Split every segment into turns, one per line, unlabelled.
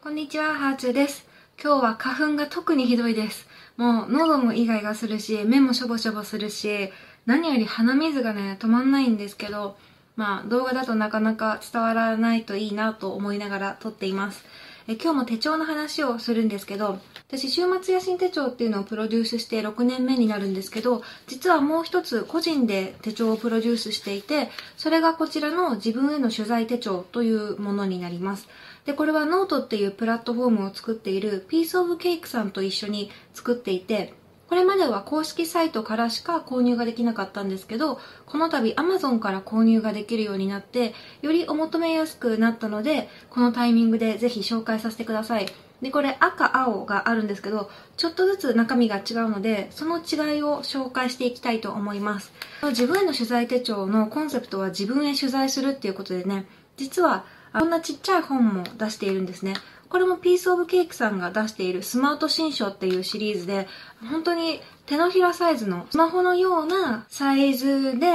こんにちは、ハーチューです。今日は花粉が特にひどいです。もう喉もイガイガするし、目もしょぼしょぼするし、何より鼻水がね、止まんないんですけど、まあ動画だとなかなか伝わらないといいなと思いながら撮っています。え今日も手帳の話をするんですけど、私、週末野心手帳っていうのをプロデュースして6年目になるんですけど、実はもう一つ個人で手帳をプロデュースしていて、それがこちらの自分への取材手帳というものになります。で、これはノートっていうプラットフォームを作っている Piece of Cake さんと一緒に作っていて、これまでは公式サイトからしか購入ができなかったんですけど、この度 Amazon から購入ができるようになって、よりお求めやすくなったので、このタイミングでぜひ紹介させてください。で、これ赤、青があるんですけど、ちょっとずつ中身が違うので、その違いを紹介していきたいと思います。自分への取材手帳のコンセプトは自分へ取材するっていうことでね、実はこんなちっちゃい本も出しているんですね。これもピースオブケーキさんが出しているスマート新書っていうシリーズで、本当に手のひらサイズのスマホのようなサイズで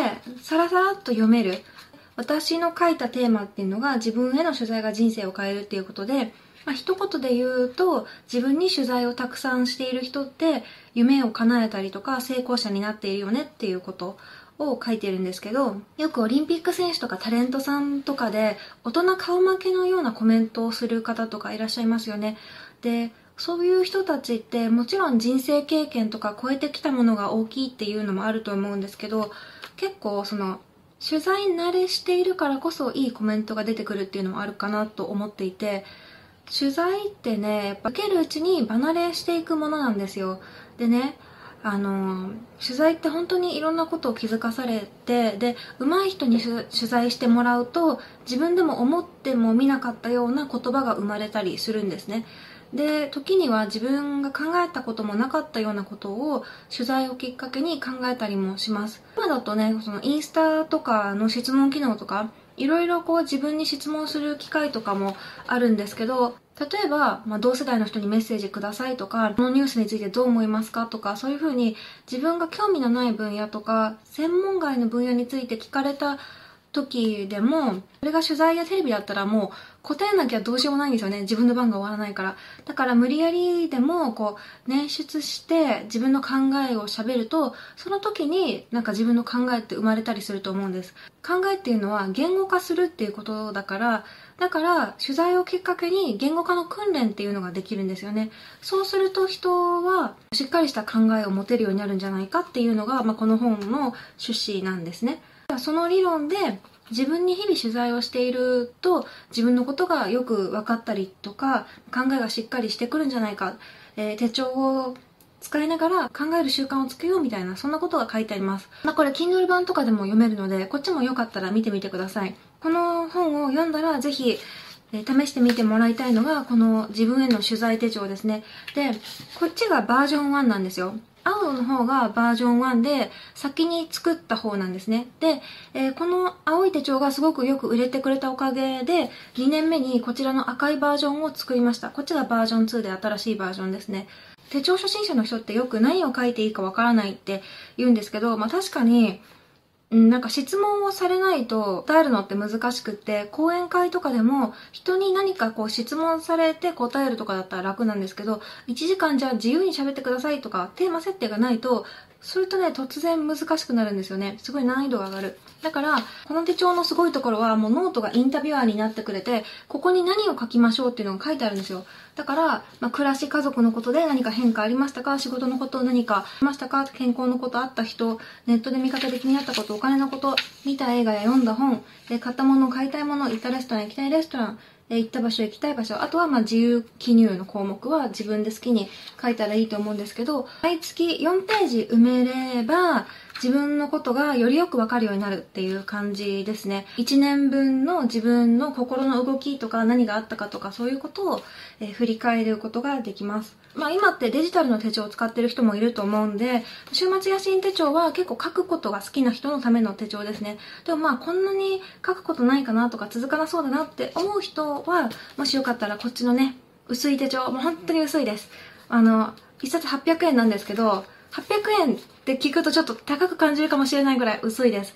サラサラっと読める。私の書いたテーマっていうのが自分への取材が人生を変えるっていうことで、まあ、一言で言うと自分に取材をたくさんしている人って夢を叶えたりとか成功者になっているよねっていうことを書いてるんですけどよくオリンピック選手とかタレントさんとかで大人顔負けのようなコメントをする方とかいらっしゃいますよね。でそういう人たちってもちろん人生経験とか超えてきたものが大きいっていうのもあると思うんですけど結構その取材慣れしているからこそいいコメントが出てくるっていうのもあるかなと思っていて取材ってねやっぱ受けるうちに離れしていくものなんですよ。でねあの取材って本当にいろんなことを気づかされてで上手い人に取材してもらうと自分でも思っても見なかったような言葉が生まれたりするんですね。で時には自分が考えたこともなかったようなことを取材をきっかけに考えたりもします。今だとねそのインスタとかの質問機能とかいろいろこう自分に質問する機会とかもあるんですけど例えば、まあ、同世代の人にメッセージくださいとかこのニュースについてどう思いますかとかそういうふうに自分が興味のない分野とか専門外の分野について聞かれた時でもそれが取材やテレビだったらもう答えなきゃどうしようもないんですよね。自分の番が終わらないから。だから無理やりでもこう捻出して自分の考えをしゃべるとその時になんか自分の考えって生まれたりすると思うんです。考えっていうのは言語化するっていうことだからだから取材をきっかけに言語化の訓練っていうのができるんですよね。そうすると人はしっかりした考えを持てるようになるんじゃないかっていうのが、まあ、この本の趣旨なんですね。その理論で自分に日々取材をしていると自分のことがよく分かったりとか考えがしっかりしてくるんじゃないか、えー、手帳を使いながら考える習慣をつけようみたいなそんなことが書いてあります、まあ、これ Kindle 版とかでも読めるのでこっちもよかったら見てみてください。この本を読んだらぜひえ試してみてもらいたいのがこの自分への取材手帳ですね。でこっちがバージョン1なんですよ。青の方がバージョン1で先に作った方なんですね。で、えーこの青い手帳がすごくよく売れてくれたおかげで2年目にこちらの赤いバージョンを作りました。こっちがバージョン2で新しいバージョンですね。手帳初心者の人ってよく何を書いていいかわからないって言うんですけど、まあ、確かにうんなんか質問をされないと答えるのって難しくって講演会とかでも人に何かこう質問されて答えるとかだったら楽なんですけど1時間じゃあ自由に喋ってくださいとかテーマ設定がないとそれとね突然難しくなるんですよね。すごい難易度が上がる。だからこの手帳のすごいところはもうノートがインタビュアーになってくれてここに何を書きましょうっていうのが書いてあるんですよ。だから、まあ、暮らし家族のことで何か変化ありましたか？仕事のこと何かありましたか？健康のこと会った人ネットで見かけて気になったことお金のこと見た映画や読んだ本え買ったもの買いたいもの行ったレストラン行きたいレストランえ行った場所行きたい場所。あとはまあ自由記入の項目は自分で好きに書いたらいいと思うんですけど毎月4ページ埋めれば自分のことがよりよくわかるようになるっていう感じですね。1年分の自分の心の動きとか何があったかとかそういうことを、え振り返ることができます。まあ今ってデジタルの手帳を使ってる人もいると思うんで週末野心手帳は結構書くことが好きな人のための手帳ですね。でもまあこんなに書くことないかなとか続かなそうだなって思う人はもしよかったらこっちのね薄い手帳もう本当に薄いです。あの1冊800円なんですけど800円って聞くとちょっと高く感じるかもしれないぐらい薄いです。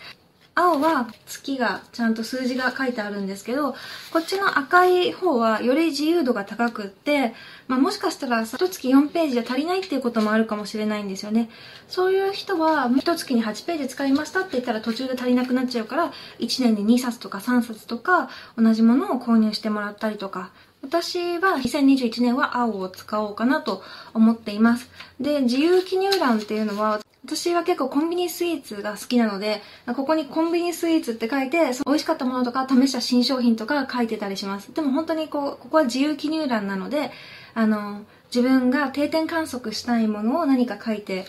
青は月がちゃんと数字が書いてあるんですけど、こっちの赤い方はより自由度が高くって、まあもしかしたら一月4ページじゃ足りないっていうこともあるかもしれないんですよね。そういう人は一月に8ページ使いましたって言ったら途中で足りなくなっちゃうから、1年で2冊とか3冊とか同じものを購入してもらったりとか、私は2021年は青を使おうかなと思っています。で、自由記入欄っていうのは私は結構コンビニスイーツが好きなので、ここにコンビニスイーツって書いて、美味しかったものとか試した新商品とか書いてたりします。でも本当にこう、ここは自由記入欄なので、あの、自分が定点観測したいものを何か書いて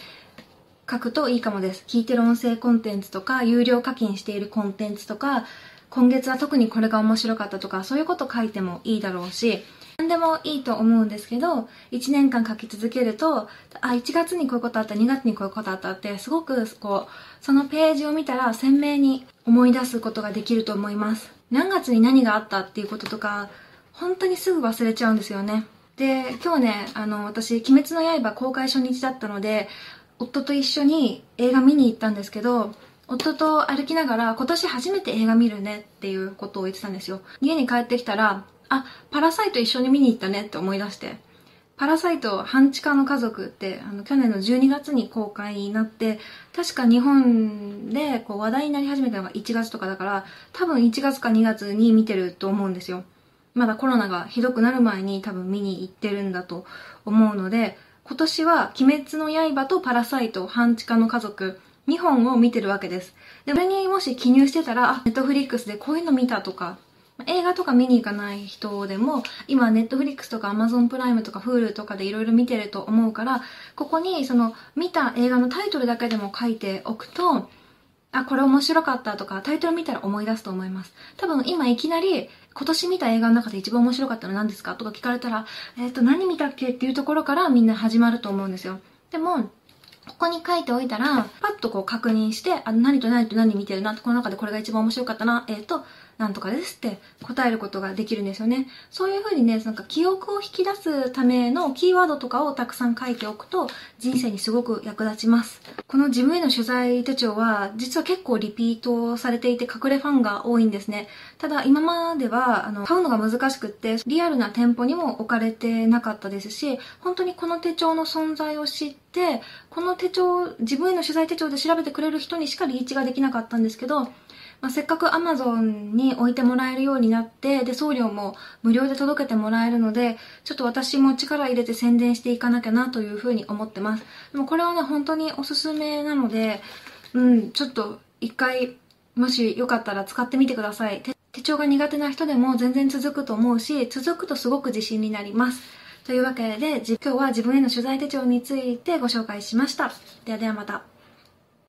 書くといいかもです。聞いてる音声コンテンツとか、有料課金しているコンテンツとか、今月は特にこれが面白かったとか、そういうこと書いてもいいだろうし、何でもいいと思うんですけど、1年間書き続けると、あ、1月にこういうことあった、2月にこういうことあったって、すごくこう、そのページを見たら鮮明に思い出すことができると思います。何月に何があったっていうこととか、本当にすぐ忘れちゃうんですよね。で、今日ね、あの、私、鬼滅の刃公開初日だったので、夫と一緒に映画見に行ったんですけど、夫と歩きながら今年初めて映画見るねっていうことを言ってたんですよ。家に帰ってきたら、あ、パラサイト一緒に見に行ったねって思い出して、パラサイト半地下の家族って、あの、去年の12月に公開になって、確か日本でこう話題になり始めたのが1月とかだから、多分1月か2月に見てると思うんですよ。まだコロナがひどくなる前に多分見に行ってるんだと思うので、今年は鬼滅の刃とパラサイト半地下の家族2本を見てるわけです。で、これにもし記入してたら、あ、ネットフリックスでこういうの見たとか、映画とか見に行かない人でも、今、ネットフリックスとかアマゾンプライムとか Hulu とかでいろいろ見てると思うから、ここにその見た映画のタイトルだけでも書いておくと、あ、これ面白かったとか、タイトル見たら思い出すと思います。多分今いきなり、今年見た映画の中で一番面白かったのは何ですかとか聞かれたら、えっ、ー、と、何見たっけっていうところからみんな始まると思うんですよ。でも、ここに書いておいたら、パッとこう確認して、あ、何と何と何見てるな、この中でこれが一番面白かったな、えっ、ー、と、なんとかですって答えることができるんですよね。そういうふうにね、なんか記憶を引き出すためのキーワードとかをたくさん書いておくと人生にすごく役立ちます。この自分への取材手帳は実は結構リピートされていて隠れファンが多いんですね。ただ今まではあの買うのが難しくってリアルな店舗にも置かれてなかったですし、本当にこの手帳の存在を知ってて、この手帳、自分への取材手帳で調べてくれる人にしかリーチができなかったんですけど、まあ、せっかく Amazon に置いてもらえるようになって、で、送料も無料で届けてもらえるので、ちょっと私も力入れて宣伝していかなきゃなというふうに思ってます。でもこれはね、本当におすすめなので、うん、ちょっと一回、もしよかったら使ってみてください。手帳が苦手な人でも全然続くと思うし、続くとすごく自信になります。というわけで、今日は自分への取材手帳についてご紹介しました。ではではまた。